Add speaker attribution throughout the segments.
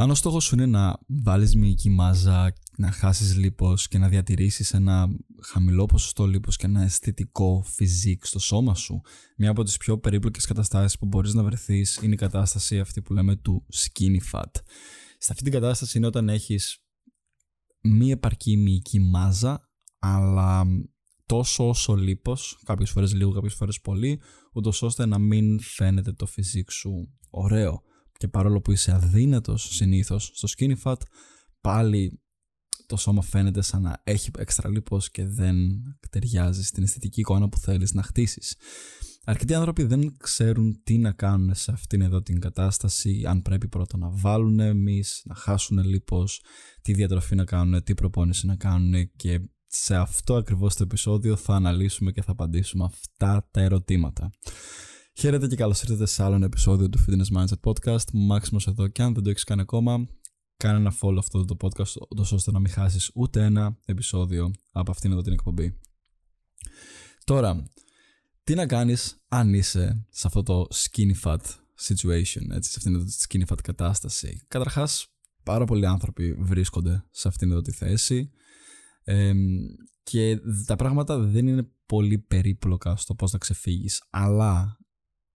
Speaker 1: Αν ο στόχος σου είναι να βάλεις μυϊκή μάζα, να χάσεις λίπος και να διατηρήσεις ένα χαμηλό ποσοστό λίπος και ένα αισθητικό φυσικ στο σώμα σου, μια από τις πιο περίπλοκες καταστάσεις που μπορείς να βρεθείς είναι η κατάσταση αυτή που λέμε του skinny fat. Σε αυτή την κατάσταση είναι όταν έχεις μη επαρκή μυϊκή μάζα, αλλά τόσο όσο λίπος, κάποιες φορές λίγο, κάποιες φορές πολύ, ούτως ώστε να μην φαίνεται το φυσικ σου ωραίο και παρόλο που είσαι αδύνατος συνήθως στο skinny fat πάλι το σώμα φαίνεται σαν να έχει έξτρα λίπος και δεν ταιριάζει στην αισθητική εικόνα που θέλεις να χτίσεις. Αρκετοί άνθρωποι δεν ξέρουν τι να κάνουν σε αυτήν εδώ την κατάσταση, αν πρέπει πρώτα να βάλουν εμείς, να χάσουν λίπος, τι διατροφή να κάνουν, τι προπόνηση να κάνουν και σε αυτό ακριβώς το επεισόδιο θα αναλύσουμε και θα απαντήσουμε αυτά τα ερωτήματα. Χαίρετε και καλώς ήρθατε σε άλλο ένα επεισόδιο του Fitness Mindset Podcast. Μάξιμος εδώ και αν δεν το έχεις κάνει ακόμα, κάνε ένα follow αυτό το podcast, ώστε να μην χάσεις ούτε ένα επεισόδιο από αυτήν εδώ την εκπομπή. Τώρα, τι να κάνεις αν είσαι σε αυτό το skinny fat situation, έτσι, σε αυτήν εδώ τη skinny fat κατάσταση. Καταρχάς, πάρα πολλοί άνθρωποι βρίσκονται σε αυτήν εδώ τη θέση. Ε, και τα πράγματα δεν είναι πολύ περίπλοκα στο πώς να ξεφύγεις αλλά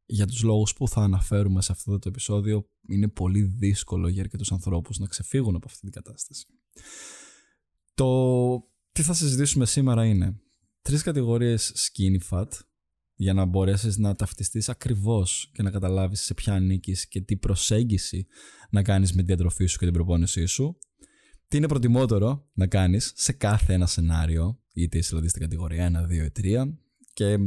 Speaker 1: για τους λόγους που θα αναφέρουμε σε αυτό το επεισόδιο είναι πολύ δύσκολο για αρκετούς ανθρώπους να ξεφύγουν από αυτή την κατάσταση. Το τι θα συζητήσουμε σήμερα είναι τρεις κατηγορίες skinny fat για να μπορέσεις να ταυτιστείς ακριβώς και να καταλάβεις σε ποια ανήκεις και τι προσέγγιση να κάνεις με την διατροφή σου και την προπόνησή σου. Τι είναι προτιμότερο να κάνεις σε κάθε ένα σενάριο, είτε είσαι δηλαδή στην κατηγορία 1, 2 ή 3 και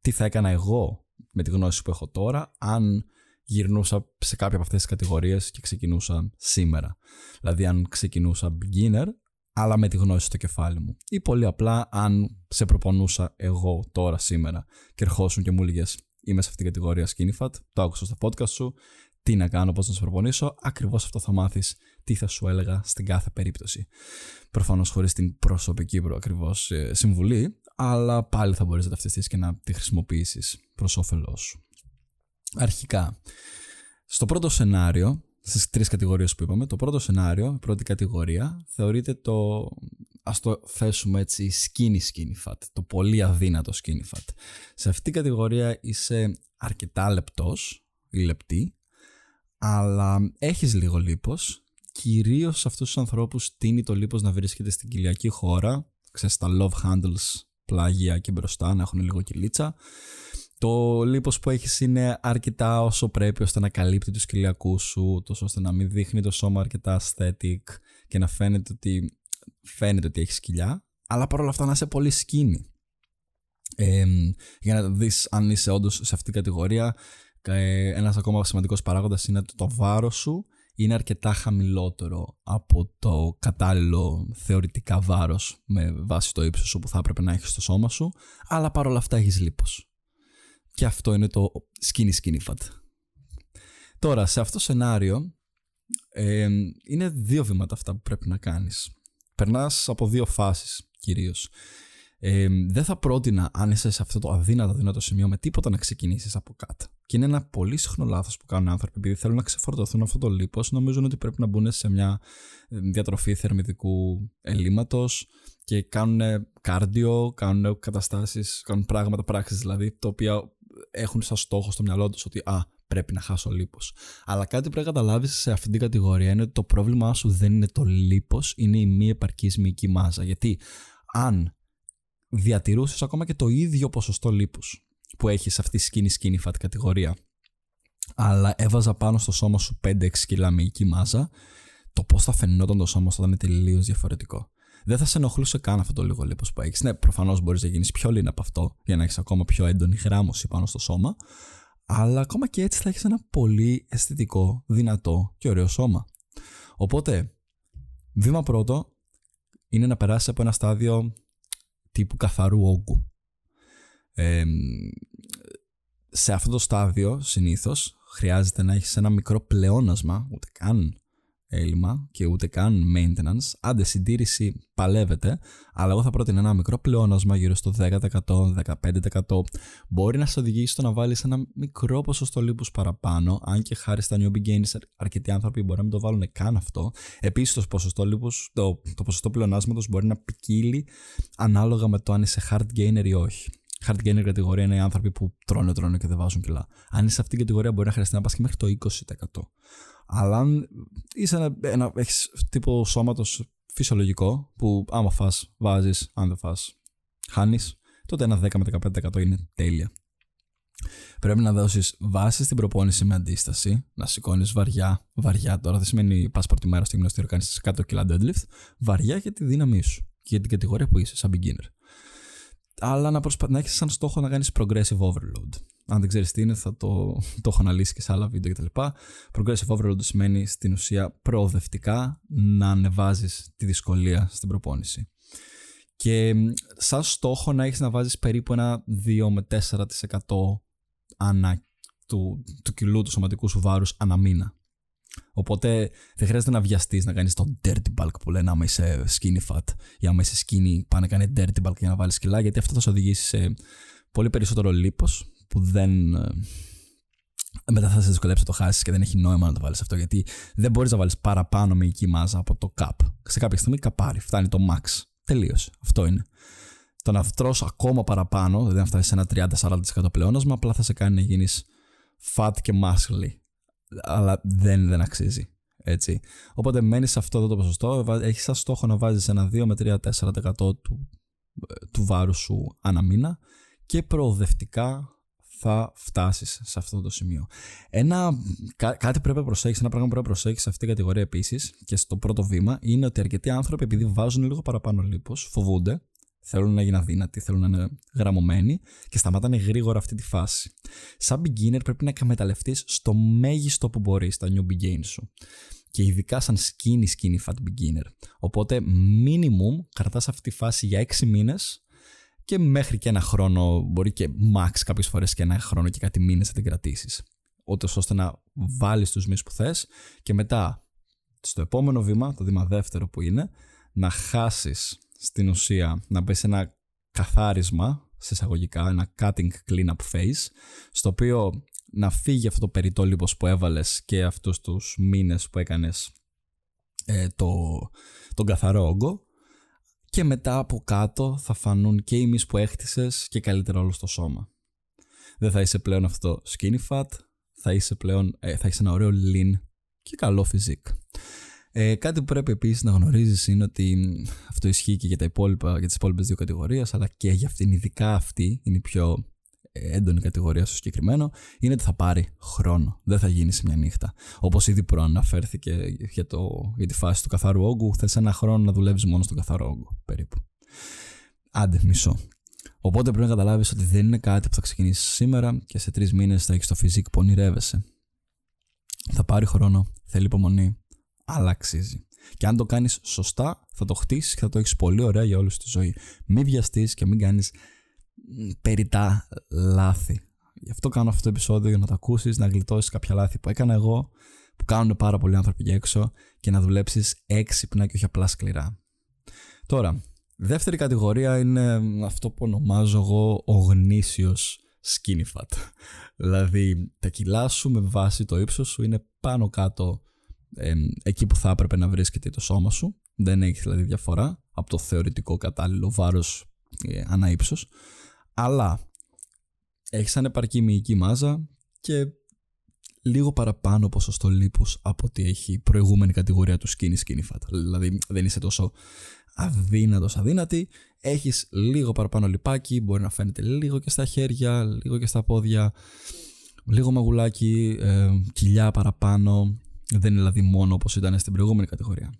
Speaker 1: τι θα έκανα εγώ με τη γνώση που έχω τώρα αν γυρνούσα σε κάποια από αυτές τις κατηγορίες και ξεκινούσα σήμερα. Δηλαδή αν ξεκινούσα beginner αλλά με τη γνώση στο κεφάλι μου. Ή πολύ απλά αν σε προπονούσα εγώ τώρα σήμερα και ερχόσουν και μου έλεγες είμαι σε αυτήν την κατηγορία skinny fat, το άκουσα στο podcast σου, τι να κάνω, πώς να σε προπονήσω, ακριβώς αυτό θα μάθεις τι θα σου έλεγα στην κάθε περίπτωση. Προφανώς χωρίς την προσωπική ακριβώς ε, συμβουλή, αλλά πάλι θα μπορείς να ταυτιστείς και να τη χρησιμοποιήσεις προς όφελός σου. Αρχικά, στο πρώτο σενάριο, στις τρεις κατηγορίες που είπαμε, το πρώτο σενάριο, η πρώτη κατηγορία, θεωρείται το, ας το θέσουμε έτσι, skinny skinny fat, το πολύ αδύνατο skinny fat. Σε αυτή την κατηγορία είσαι αρκετά λεπτός ή λεπτή, αλλά έχεις λίγο λίπος, κυρίως σε αυτούς τους ανθρώπους τίνει το λίπος να βρίσκεται στην κοιλιακή χώρα, ξέρεις τα love handles πλάγια και μπροστά να έχουν λίγο κυλίτσα. Το λίπος που έχεις είναι αρκετά όσο πρέπει ώστε να καλύπτει τους κοιλιακούς σου, τόσο ώστε να μην δείχνει το σώμα αρκετά aesthetic και να φαίνεται ότι, φαίνεται ότι έχεις κοιλιά, αλλά παρόλα αυτά να είσαι πολύ skinny. Ε, για να δεις αν είσαι όντως σε αυτήν την κατηγορία, ε, ένας ακόμα σημαντικός παράγοντας είναι το, το βάρος σου είναι αρκετά χαμηλότερο από το κατάλληλο θεωρητικά βάρος με βάση το ύψος σου που θα έπρεπε να έχεις στο σώμα σου, αλλά παρόλα αυτά έχεις λίπος. Και αυτό είναι το skinny skinny fat. Τώρα, σε αυτό το σενάριο ε, είναι δύο βήματα αυτά που πρέπει να κάνεις. Περνάς από δύο φάσεις κυρίως. Ε, δεν θα πρότεινα αν είσαι σε αυτό το αδύνατο δυνατό σημείο με τίποτα να ξεκινήσεις από κάτω. Και είναι ένα πολύ συχνό λάθος που κάνουν άνθρωποι επειδή θέλουν να ξεφορτωθούν αυτό το λίπος. Νομίζουν ότι πρέπει να μπουν σε μια ε, διατροφή θερμιδικού ελλείμματος και κάνουν κάρδιο, κάνουν καταστάσεις, κάνουν πράγματα, πράξει δηλαδή, τα οποία έχουν σαν στόχο στο μυαλό τους ότι α, πρέπει να χάσω λίπος. Αλλά κάτι που πρέπει να καταλάβεις σε αυτήν την κατηγορία είναι ότι το πρόβλημά σου δεν είναι το λίπος, είναι η μη επαρκής μυϊκή μάζα. Γιατί αν διατηρούσες ακόμα και το ίδιο ποσοστό λίπους που έχεις αυτή τη skinny skinny fat κατηγορία αλλά έβαζα πάνω στο σώμα σου 5-6 κιλά μυϊκή μάζα το πώς θα φαινόταν το σώμα σου θα είναι τελείως διαφορετικό. Δεν θα σε ενοχλούσε καν αυτό το λίγο λίπος που έχεις. Ναι, προφανώς μπορείς να γίνεις πιο lean από αυτό για να έχεις ακόμα πιο έντονη γράμμωση πάνω στο σώμα αλλά ακόμα και έτσι θα έχεις ένα πολύ αισθητικό, δυνατό και ωραίο σώμα. Οπότε, βήμα πρώτο είναι να περάσεις από ένα στάδιο τύπου καθαρού όγκου. Σε αυτό το στάδιο συνήθως χρειάζεται να έχεις ένα μικρό πλεόνασμα, ούτε καν έλλειμμα και ούτε καν maintenance. Άντε, συντήρηση παλεύεται, αλλά εγώ θα πρότεινα ένα μικρό πλεόνασμα γύρω στο 10%, 15%. Μπορεί να σε οδηγήσει στο να βάλεις ένα μικρό ποσοστό λίπους παραπάνω, αν και χάρη στα newbie gains αρκετοί άνθρωποι μπορεί να μην το βάλουν καν αυτό. Επίσης, το ποσοστό λίπους, το, το ποσοστό πλεονάσματος μπορεί να ποικίλει ανάλογα με το αν είσαι hard gainer ή όχι hard gainer κατηγορία είναι οι άνθρωποι που τρώνε, τρώνε και δεν βάζουν κιλά. Αν είσαι σε αυτήν την κατηγορία, μπορεί να χρειαστεί να πας και μέχρι το 20%. Αλλά αν είσαι ένα, ένα έχεις τύπο σώματος φυσιολογικό, που άμα φά, βάζεις, αν δεν φά, χάνεις, τότε ένα 10 με 15% είναι τέλεια. Πρέπει να δώσεις βάση στην προπόνηση με αντίσταση, να σηκώνεις βαριά, βαριά τώρα δεν σημαίνει πας πρώτη μέρα στο γυμναστήριο κάνεις 100 κιλά deadlift, βαριά για τη δύναμή σου και για την κατηγορία που είσαι, σαν beginner αλλά να, προσπα... να έχεις σαν στόχο να κάνεις progressive overload. Αν δεν ξέρεις τι είναι θα το, το έχω αναλύσει και σε άλλα βίντεο κτλ. Progressive overload σημαίνει στην ουσία προοδευτικά να ανεβάζεις τη δυσκολία στην προπόνηση. Και σαν στόχο να έχεις να βάζεις περίπου ένα 2 με 4% ανά του, του κιλού του σωματικού σου βάρους ανά μήνα. Οπότε δεν χρειάζεται να βιαστείς να κάνεις το dirty bulk που λένε άμα είσαι skinny fat ή άμα είσαι skinny πάνε να κάνει dirty bulk για να βάλεις κιλά, γιατί αυτό θα σε οδηγήσει σε πολύ περισσότερο λίπος που δεν. Ε, μετά θα σε δυσκολέψει να το χάσεις και δεν έχει νόημα να το βάλεις αυτό γιατί δεν μπορείς να βάλεις παραπάνω μυϊκή μάζα από το cap. Σε κάποια στιγμή καπάρει, φτάνει το max. Τελείωσε. Αυτό είναι. Το να τρώσει ακόμα παραπάνω, δηλαδή να φτάσεις σε ένα 30-40% πλεόνασμα, απλά θα σε κάνει να γίνεις fat και muscly αλλά δεν, δεν αξίζει. Έτσι. Οπότε μένεις σε αυτό το ποσοστό, έχεις σαν στόχο να βάζεις ένα 2 με 3-4% του, του βάρους σου ανά μήνα και προοδευτικά θα φτάσεις σε αυτό το σημείο. Ένα, κάτι πρέπει να προσέξει, ένα πράγμα που πρέπει να προσέξει σε αυτή την κατηγορία επίσης και στο πρώτο βήμα είναι ότι αρκετοί άνθρωποι, επειδή βάζουν λίγο παραπάνω λίπος, φοβούνται Θέλουν να γίνουν αδύνατοι, θέλουν να είναι γραμμωμένοι και σταματάνε γρήγορα αυτή τη φάση. Σαν beginner πρέπει να εκμεταλλευτείς στο μέγιστο που μπορείς τα new begin σου. Και ειδικά σαν skinny skinny fat beginner. Οπότε minimum κρατάς αυτή τη φάση για 6 μήνες και μέχρι και ένα χρόνο, μπορεί και max κάποιες φορές και ένα χρόνο και κάτι μήνες θα την κρατήσεις. ώστε να βάλεις τους μυς που θες και μετά στο επόμενο βήμα, το βήμα δεύτερο που είναι, να χάσεις στην ουσία να μπεις σε ένα καθάρισμα, σε εισαγωγικά, ένα cutting cleanup phase, στο οποίο να φύγει αυτό το περιττό που έβαλες και αυτούς τους μήνες που έκανες ε, το, τον καθαρό όγκο και μετά από κάτω θα φανούν και οι μυς που έχτισες και καλύτερα όλο στο σώμα. Δεν θα είσαι πλέον αυτό skinny fat, θα είσαι πλέον, ε, θα έχεις ένα ωραίο lean και καλό physique. Ε, κάτι που πρέπει επίσης να γνωρίζεις είναι ότι αυτό ισχύει και για, τα υπόλοιπα, για τις υπόλοιπες δύο κατηγορίες, αλλά και για αυτήν, ειδικά αυτή, είναι η πιο έντονη κατηγορία στο συγκεκριμένο, είναι ότι θα πάρει χρόνο. Δεν θα γίνει σε μια νύχτα. Όπως ήδη προαναφέρθηκε για, το, για τη φάση του καθαρού όγκου, θες ένα χρόνο να δουλεύεις μόνο στον καθαρό όγκο, περίπου. Άντε, μισό. Οπότε πρέπει να καταλάβεις ότι δεν είναι κάτι που θα ξεκινήσεις σήμερα και σε τρεις μήνες θα έχεις το φυσικό που ονειρεύεσαι. Θα πάρει χρόνο, θέλει υπομονή, αλλά αξίζει. Και αν το κάνεις σωστά, θα το χτίσεις και θα το έχεις πολύ ωραία για όλη τη ζωή. Μην βιαστείς και μην κάνεις περιτά λάθη. Γι' αυτό κάνω αυτό το επεισόδιο για να το ακούσεις, να γλιτώσεις κάποια λάθη που έκανα εγώ, που κάνουν πάρα πολλοί άνθρωποι για έξω και να δουλέψεις έξυπνα και όχι απλά σκληρά. Τώρα, δεύτερη κατηγορία είναι αυτό που ονομάζω εγώ ο γνήσιος skinny fat. δηλαδή, τα κιλά σου με βάση το ύψος σου είναι πάνω κάτω εκεί που θα έπρεπε να βρίσκεται το σώμα σου. Δεν έχει δηλαδή διαφορά από το θεωρητικό κατάλληλο βάρος ε, ανά ύψος. Αλλά έχεις ανεπαρκή μυϊκή μάζα και λίγο παραπάνω ποσοστό λίπους από ό,τι έχει η προηγούμενη κατηγορία του skinny skinny fat. Δηλαδή δεν είσαι τόσο αδύνατος αδύνατη, έχεις λίγο παραπάνω λιπάκι, μπορεί να φαίνεται λίγο και στα χέρια, λίγο και στα πόδια, λίγο μαγουλάκι, ε, κοιλιά παραπάνω, δεν είναι δηλαδή μόνο όπως ήταν στην προηγούμενη κατηγορία.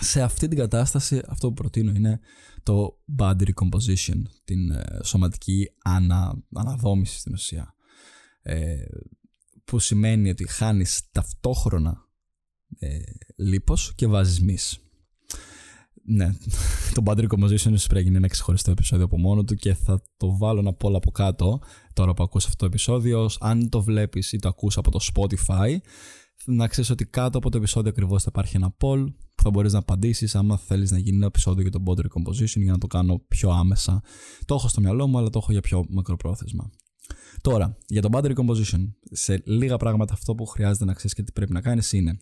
Speaker 1: Σε αυτή την κατάσταση αυτό που προτείνω είναι το body recomposition, την ε, σωματική ανα, αναδόμηση στην ουσία. Ε, που σημαίνει ότι χάνεις ταυτόχρονα ε, λίπος και βάζεις μυς. Ναι, το body recomposition ίσως πρέπει να γίνει ένα ξεχωριστό επεισόδιο από μόνο του και θα το βάλω να πω από κάτω τώρα που ακούς αυτό το επεισόδιο. Αν το βλέπεις ή το ακούς από το Spotify να ξέρεις ότι κάτω από το επεισόδιο ακριβώς θα υπάρχει ένα poll που θα μπορείς να απαντήσεις άμα θέλεις να γίνει ένα επεισόδιο για το body recomposition για να το κάνω πιο άμεσα. Το έχω στο μυαλό μου, αλλά το έχω για πιο μακροπρόθεσμα. Τώρα, για το body recomposition, σε λίγα πράγματα αυτό που χρειάζεται να ξέρεις και τι πρέπει να κάνεις είναι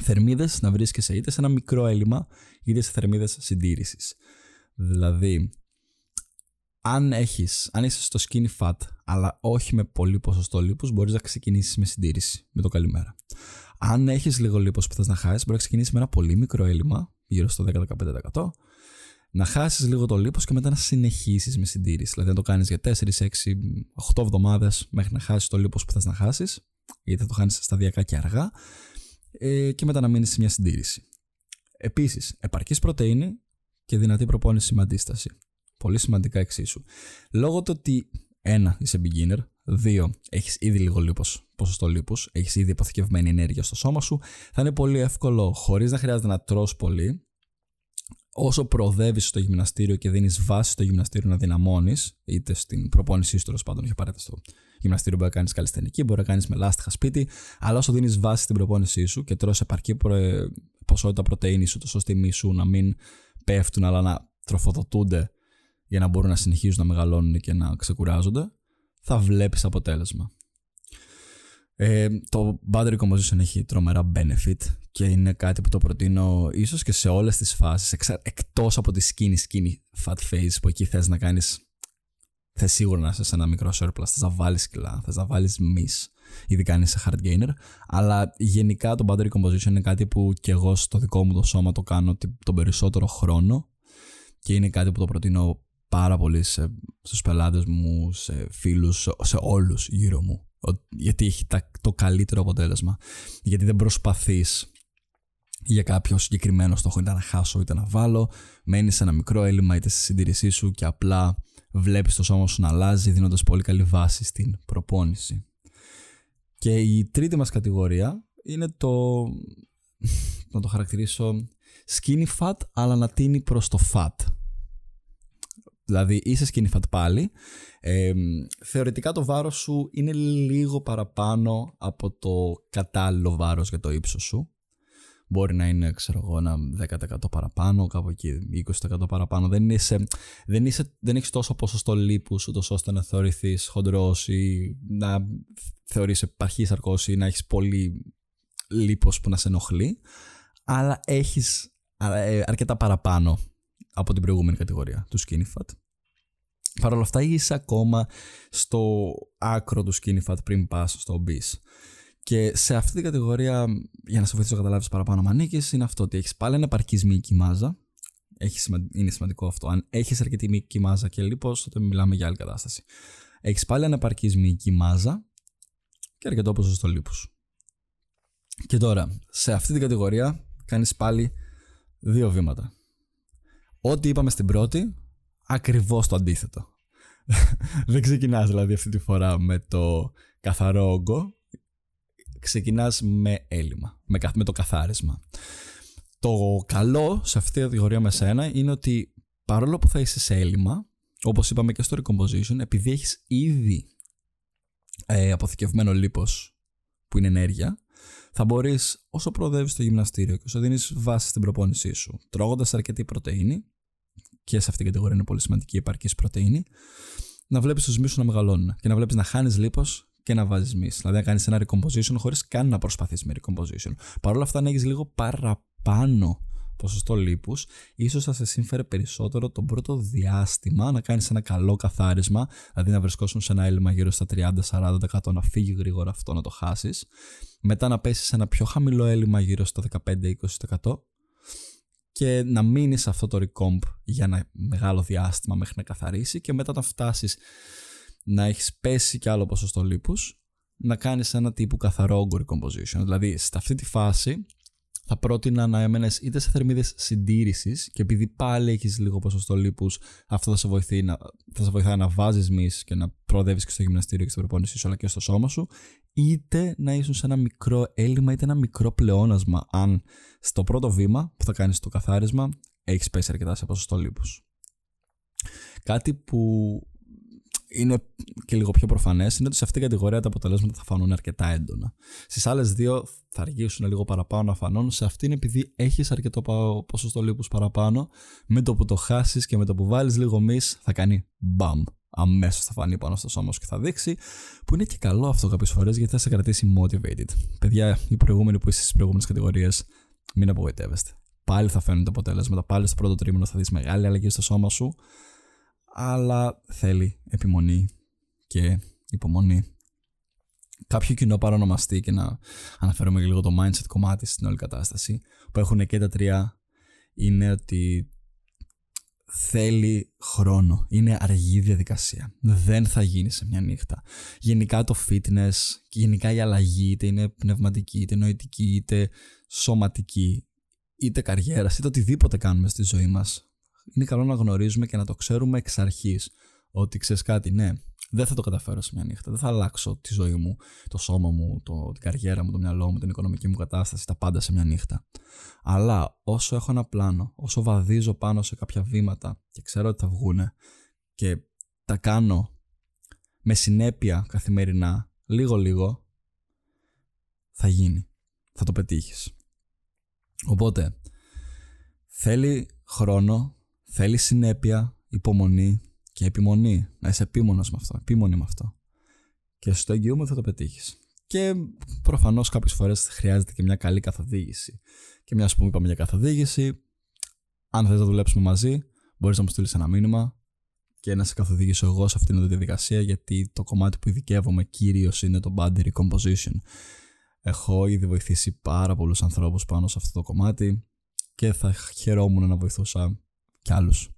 Speaker 1: θερμίδες να βρίσκεσαι είτε σε ένα μικρό έλλειμμα είτε σε θερμίδες συντήρησης. Δηλαδή, αν, έχεις, αν είσαι στο skinny fat, αλλά όχι με πολύ ποσοστό λίπους, μπορείς να ξεκινήσεις με συντήρηση, με το καλημέρα. Αν έχεις λίγο λίπος που θες να χάσεις, μπορεί να ξεκινήσεις με ένα πολύ μικρό έλλειμμα, γύρω στο 10-15%, να χάσεις λίγο το λίπος και μετά να συνεχίσεις με συντήρηση. Δηλαδή να το κάνεις για 4, 6, 8 εβδομάδες μέχρι να χάσεις το λίπος που θες να χάσεις, γιατί θα το χάνεις σταδιακά και αργά, ε, και μετά να μείνεις σε μια συντήρηση. Επίσης, επαρκής πρωτεΐνη και δυνατή προπόνηση με αντίσταση. Πολύ σημαντικά εξίσου. Λόγω του ότι ένα, είσαι beginner. Δύο, έχεις ήδη λίγο λίπος, ποσοστό λίπους, έχεις ήδη αποθηκευμένη ενέργεια στο σώμα σου. Θα είναι πολύ εύκολο, χωρίς να χρειάζεται να τρως πολύ, όσο προοδεύεις στο γυμναστήριο και δίνεις βάση στο γυμναστήριο να δυναμώνεις, είτε στην προπόνησή σου τέλος πάντων, για απαραίτητα στο γυμναστήριο μπορεί να κάνεις καλλιστενική, μπορεί να κάνεις με λάστιχα σπίτι, αλλά όσο δίνεις βάση στην προπόνησή σου και τρως επαρκή ποσότητα πρωτενη σου, τόσο στη μη σου να μην πέφτουν, αλλά να τροφοδοτούνται για να μπορούν να συνεχίζουν να μεγαλώνουν και να ξεκουράζονται, θα βλέπεις αποτέλεσμα. Ε, το battery composition έχει τρομερά benefit και είναι κάτι που το προτείνω ίσως και σε όλες τις φάσεις εξα... εκτός από τη skinny skinny fat phase που εκεί θες να κάνεις θες σίγουρα να είσαι σε ένα μικρό surplus θες να βάλεις κιλά, θες να βάλεις miss ειδικά αν είσαι hard gainer αλλά γενικά το battery composition είναι κάτι που και εγώ στο δικό μου το σώμα το κάνω τον περισσότερο χρόνο και είναι κάτι που το προτείνω πάρα πολύ σε, στους πελάτες μου, σε φίλους, σε, όλους γύρω μου. Γιατί έχει το καλύτερο αποτέλεσμα. Γιατί δεν προσπαθείς για κάποιο συγκεκριμένο στόχο είτε να χάσω είτε να βάλω. Μένεις σε ένα μικρό έλλειμμα είτε στη συντηρησή σου και απλά βλέπεις το σώμα σου να αλλάζει δίνοντας πολύ καλή βάση στην προπόνηση. Και η τρίτη μας κατηγορία είναι το, να το χαρακτηρίσω skinny fat αλλά να τίνει προς το fat. Δηλαδή είσαι skinny fat πάλι. Ε, θεωρητικά το βάρος σου είναι λίγο παραπάνω από το κατάλληλο βάρος για το ύψος σου. Μπορεί να είναι, ξέρω εγώ, ένα 10% παραπάνω, κάπου εκεί 20% παραπάνω. Δεν, είσαι, δεν, είσαι, δεν έχεις τόσο ποσοστό λίπους, ούτως ώστε να θεωρηθείς χοντρός ή να θεωρείς επαρχή σαρκός ή να έχεις πολύ λίπος που να σε ενοχλεί. Αλλά έχεις ε, αρκετά παραπάνω από την προηγούμενη κατηγορία του skinny fat. Παρ' όλα αυτά είσαι ακόμα στο άκρο του skinny fat πριν πας στο obese. Και σε αυτή την κατηγορία, για να σε βοηθήσω να καταλάβεις παραπάνω, αν είναι αυτό ότι έχεις πάλι ένα επαρκής μυϊκή μάζα. Έχει, είναι σημαντικό αυτό. Αν έχεις αρκετή μυϊκή μάζα και λίπος, τότε μιλάμε για άλλη κατάσταση. Έχεις πάλι ένα επαρκής μυϊκή μάζα και αρκετό ποσοστό λίπου. Και τώρα, σε αυτή την κατηγορία κάνεις πάλι δύο βήματα. Ό,τι είπαμε στην πρώτη, ακριβώς το αντίθετο. Δεν ξεκινάς δηλαδή αυτή τη φορά με το καθαρό όγκο, ξεκινάς με έλλειμμα, με, με το καθάρισμα. Το καλό σε αυτή τη κατηγορία με σένα είναι ότι παρόλο που θα είσαι σε έλλειμμα, όπως είπαμε και στο recomposition, επειδή έχεις ήδη ε, αποθηκευμένο λίπος που είναι ενέργεια, θα μπορείς όσο προοδεύεις στο γυμναστήριο και όσο δίνεις βάση στην προπόνησή σου, τρώγοντας αρκετή πρωτενη, και σε αυτήν την κατηγορία είναι πολύ σημαντική η επαρκής πρωτενη, να βλέπεις τους μίσου να μεγαλώνουν και να βλέπεις να χάνεις λίπος και να βάζεις μυς. Δηλαδή να κάνεις ένα recomposition χωρίς καν να προσπαθείς με recomposition. Παρ' όλα αυτά, αν έχεις λίγο παραπάνω ποσοστό λίπους, ίσως θα σε σύμφερε περισσότερο το πρώτο διάστημα να κάνεις ένα καλό καθάρισμα, δηλαδή να βρισκόσουν σε ένα έλλειμμα γύρω στα 30-40% να φύγει γρήγορα αυτό να το χάσεις. Μετά να πέσεις σε ένα πιο χαμηλό έλλειμμα γύρω στο 15-20% και να μείνεις σε αυτό το recomp για ένα μεγάλο διάστημα μέχρι να καθαρίσει και μετά να φτάσεις να έχεις πέσει κι άλλο ποσοστό λίπους να κάνεις ένα τύπου καθαρό recomposition. Δηλαδή, σε αυτή τη φάση θα πρότεινα να έμενες είτε σε θερμίδες συντήρησης και επειδή πάλι έχεις λίγο ποσοστό λίπους, αυτό θα σε, βοηθεί να, θα σε βοηθάει να βάζεις μυς και να προοδεύεις και στο γυμναστήριο και στην προπόνησή σου αλλά και στο σώμα σου, είτε να ήσουν σε ένα μικρό έλλειμμα είτε ένα μικρό πλεόνασμα. Αν στο πρώτο βήμα που θα κάνεις το καθάρισμα έχεις πέσει αρκετά σε ποσοστό λίπους. Κάτι που είναι και λίγο πιο προφανές είναι ότι σε αυτήν την κατηγορία τα αποτελέσματα θα φανούν αρκετά έντονα. Στις άλλες δύο θα αργήσουν λίγο παραπάνω να φανούν. Σε αυτήν, επειδή έχεις αρκετό ποσοστό λίπους παραπάνω, με το που το χάσεις και με το που βάλεις λίγο μη, θα κάνει μπαμ. Αμέσως θα φανεί πάνω στο σώμα σου και θα δείξει. Που είναι και καλό αυτό κάποιες φορές γιατί θα σε κρατήσει motivated. Παιδιά, οι προηγούμενοι που είστε στις προηγούμενες κατηγορίες, μην απογοητεύεστε. Πάλι θα φαίνουν τα αποτέλεσματα. Πάλι στο πρώτο τρίμηνο θα δεις μεγάλη αλλαγή στο σώμα σου αλλά θέλει επιμονή και υπομονή. Κάποιο κοινό παρονομαστή και να αναφέρομαι λίγο το mindset κομμάτι στην όλη κατάσταση που έχουν και τα τρία είναι ότι θέλει χρόνο. Είναι αργή διαδικασία. Δεν θα γίνει σε μια νύχτα. Γενικά το fitness και γενικά η αλλαγή είτε είναι πνευματική, είτε νοητική, είτε σωματική, είτε καριέρας, είτε οτιδήποτε κάνουμε στη ζωή μας είναι καλό να γνωρίζουμε και να το ξέρουμε εξ αρχής. Ότι ξέρεις κάτι, ναι, δεν θα το καταφέρω σε μια νύχτα. Δεν θα αλλάξω τη ζωή μου, το σώμα μου, το, την καριέρα μου, το μυαλό μου, την οικονομική μου κατάσταση, τα πάντα σε μια νύχτα. Αλλά όσο έχω ένα πλάνο, όσο βαδίζω πάνω σε κάποια βήματα και ξέρω ότι θα βγούνε και τα κάνω με συνέπεια καθημερινά, λίγο-λίγο, θα γίνει. Θα το πετύχεις. Οπότε, θέλει χρόνο, Θέλει συνέπεια, υπομονή και επιμονή. Να είσαι επίμονος με αυτό, επίμονη με αυτό. Και στο εγγυούμε θα το πετύχεις. Και προφανώς κάποιες φορές χρειάζεται και μια καλή καθοδήγηση. Και μια που είπαμε για καθοδήγηση, αν θες να δουλέψουμε μαζί, μπορείς να μου στείλεις ένα μήνυμα και να σε καθοδηγήσω εγώ σε αυτήν την διαδικασία, γιατί το κομμάτι που ειδικεύομαι κυρίως είναι το body recomposition. Έχω ήδη βοηθήσει πάρα πολλούς ανθρώπους πάνω σε αυτό το κομμάτι και θα χαιρόμουν να βοηθούσα κι άλλους.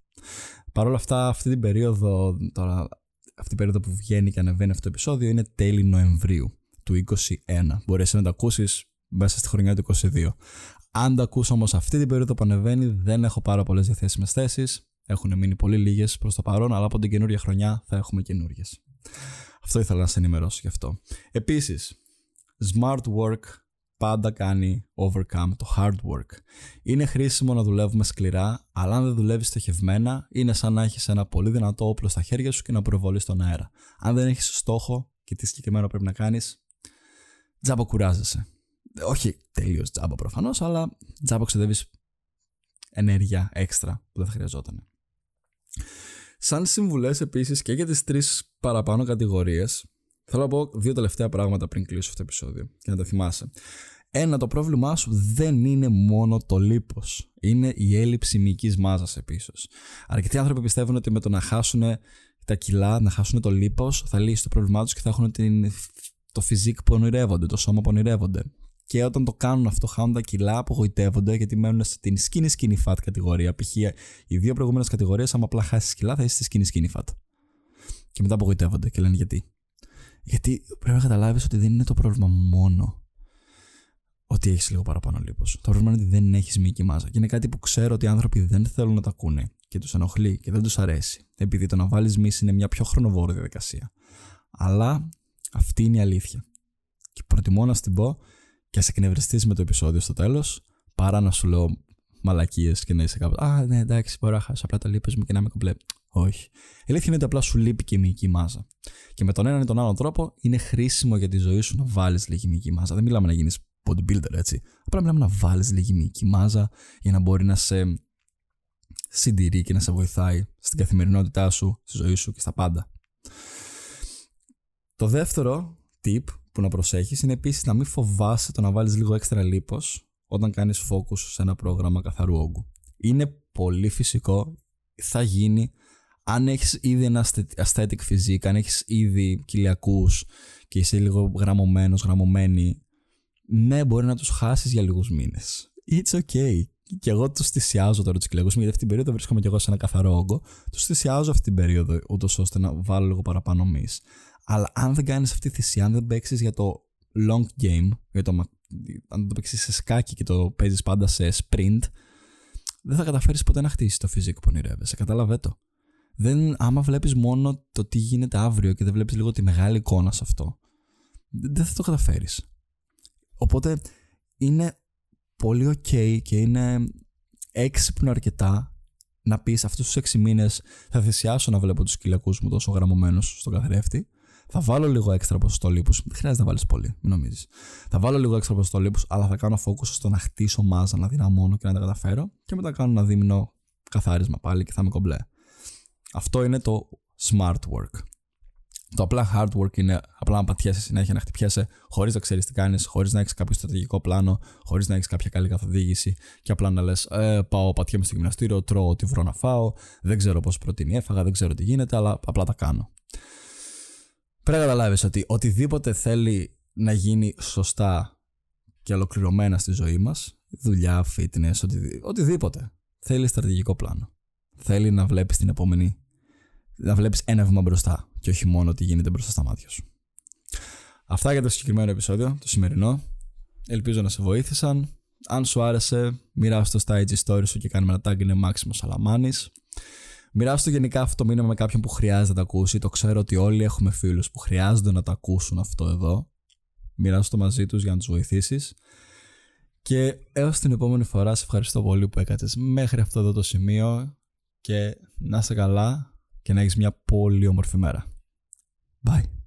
Speaker 1: Παρ' όλα αυτά, αυτή την περίοδο, τώρα, αυτή την περίοδο που βγαίνει και ανεβαίνει αυτό το επεισόδιο είναι τέλη Νοεμβρίου του 2021. Μπορεί να το ακούσεις μέσα στη χρονιά του 2022. Αν το ακούσω όμως αυτή την περίοδο που ανεβαίνει, δεν έχω πάρα πολλές διαθέσιμες θέσεις. Έχουν μείνει πολύ λίγες προς το παρόν, αλλά από την καινούργια χρονιά θα έχουμε καινούριε. Αυτό ήθελα να σε ενημερώσω γι' αυτό. Επίσης, smart work πάντα κάνει overcome το hard work. Είναι χρήσιμο να δουλεύουμε σκληρά, αλλά αν δεν δουλεύεις στοχευμένα, είναι σαν να έχεις ένα πολύ δυνατό όπλο στα χέρια σου και να προβολείς στον αέρα. Αν δεν έχεις στόχο και τι συγκεκριμένο πρέπει να κάνεις, τζάμπα κουράζεσαι. Όχι τελείως τζάμπα προφανώς, αλλά τζάμπα ξεδεύει ενέργεια έξτρα που δεν θα χρειαζόταν. Σαν συμβουλές επίσης και για τις τρεις παραπάνω κατηγορίες, θέλω να πω δύο τελευταία πράγματα πριν κλείσω αυτό το επεισόδιο και να τα θυμάσαι. Ένα, το πρόβλημά σου δεν είναι μόνο το λίπος. Είναι η έλλειψη μυϊκής μάζας επίσης. Αρκετοί άνθρωποι πιστεύουν ότι με το να χάσουν τα κιλά, να χάσουν το λίπος, θα λύσει το πρόβλημά τους και θα έχουν την, το φυσικ που ονειρεύονται, το σώμα που ονειρεύονται. Και όταν το κάνουν αυτό, χάνουν τα κιλά, απογοητεύονται γιατί μένουν στην skinny skinny fat κατηγορία. Π.χ. οι δύο προηγούμενες κατηγορίες, άμα απλά χάσεις κιλά, θα είσαι στη skinny skinny fat. Και μετά απογοητεύονται και λένε γιατί. Γιατί πρέπει να καταλάβεις ότι δεν είναι το πρόβλημα μόνο ότι έχεις λίγο παραπάνω λίπος. Το πρόβλημα είναι ότι δεν έχεις μυϊκή μάζα. Και είναι κάτι που ξέρω ότι οι άνθρωποι δεν θέλουν να τα ακούνε και τους ενοχλεί και δεν τους αρέσει. Επειδή το να βάλεις μυς είναι μια πιο χρονοβόρη διαδικασία. Αλλά αυτή είναι η αλήθεια. Και προτιμώ να στην πω και ας εκνευριστείς με το επεισόδιο στο τέλος, παρά να σου λέω μαλακίες και να είσαι κάπου. Α, ναι, εντάξει, μπορώ να χάσω απλά τα λίπες μου και να είμαι κομπλέ. Όχι. Η αλήθεια είναι ότι απλά σου λείπει και η μυϊκή μάζα. Και με τον έναν ή τον άλλον τρόπο είναι χρήσιμο για τη ζωή σου να βάλεις λίγη μυϊκή μάζα. Δεν μιλάμε να γίνεις bodybuilder, έτσι. Απλά μιλάμε να βάλεις λίγη μυϊκή μάζα για να μπορεί να σε συντηρεί και να σε βοηθάει στην καθημερινότητά σου, στη ζωή σου και στα πάντα. Το δεύτερο tip που να προσέχεις είναι επίσης να μην φοβάσαι το να βάλεις λίγο έξτρα λίπος όταν κάνεις focus σε ένα πρόγραμμα καθαρού όγκου. Είναι πολύ φυσικό, θα γίνει αν έχεις ήδη ένα aesthetic physique, αν έχεις ήδη κοιλιακούς και είσαι λίγο γραμμωμένος, γραμμωμένη ναι, μπορεί να τους χάσεις για λίγους μήνες. It's okay. Και εγώ τους θυσιάζω τώρα τους κλεγού γιατί αυτή την περίοδο βρίσκομαι και εγώ σε ένα καθαρό όγκο. Τους θυσιάζω αυτή την περίοδο, ούτως ώστε να βάλω λίγο παραπάνω μη. Αλλά αν δεν κάνεις αυτή τη θυσία, αν δεν παίξεις για το long game, για το, αν το παίξεις σε σκάκι και το παίζεις πάντα σε sprint, δεν θα καταφέρεις ποτέ να χτίσεις το φυσικό που ονειρεύεσαι. Κατάλαβε το. Δεν, άμα βλέπεις μόνο το τι γίνεται αύριο και δεν βλέπεις λίγο τη μεγάλη εικόνα σε αυτό, δεν θα το καταφέρεις. Οπότε είναι πολύ ok και είναι έξυπνο αρκετά να πεις αυτούς τους 6 μήνες θα θυσιάσω να βλέπω τους κοιλιακού μου τόσο γραμμωμένους στον καθρέφτη. Θα βάλω λίγο έξτρα ποσοστό λίπους. Δεν χρειάζεται να βάλεις πολύ, μην νομίζεις. Θα βάλω λίγο έξτρα ποσοστό λίπους, αλλά θα κάνω focus στο να χτίσω μάζα, να δυναμώνω και να τα καταφέρω. Και μετά κάνω ένα δίμηνο καθάρισμα πάλι και θα είμαι κομπλέ. Αυτό είναι το smart work. Το απλά hard work είναι απλά να πατιέσαι συνέχεια, να χτυπιέσαι χωρίς να ξέρεις τι κάνεις, χωρίς να έχεις κάποιο στρατηγικό πλάνο, χωρίς να έχεις κάποια καλή καθοδήγηση και απλά να λες: ε, Πάω, πατιέμαι στο γυμναστήριο, τρώω ό,τι βρω να φάω, δεν ξέρω πώς προτείνει έφαγα, δεν ξέρω τι γίνεται, αλλά απλά τα κάνω. Πρέπει να καταλάβεις ότι οτιδήποτε θέλει να γίνει σωστά και ολοκληρωμένα στη ζωή μας, δουλειά, fitness, οτι, οτιδήποτε, θέλει στρατηγικό πλάνο. Θέλει να βλέπεις την επόμενη. να βλέπεις ένα βήμα μπροστά και όχι μόνο τι γίνεται μπροστά στα μάτια σου. Αυτά για το συγκεκριμένο επεισόδιο, το σημερινό. Ελπίζω να σε βοήθησαν. Αν σου άρεσε, μοιράσου το στα IG story σου και κάνε ένα tag είναι Μάξιμος Σαλαμάνης. Μοιράσου το γενικά αυτό το μήνυμα με κάποιον που χρειάζεται να το ακούσει. Το ξέρω ότι όλοι έχουμε φίλους που χρειάζονται να το ακούσουν αυτό εδώ. Μοιράσου το μαζί τους για να τους βοηθήσεις. Και έως την επόμενη φορά σε ευχαριστώ πολύ που έκατες μέχρι αυτό εδώ το σημείο και να είσαι καλά και να έχεις μια πολύ όμορφη μέρα. Bye.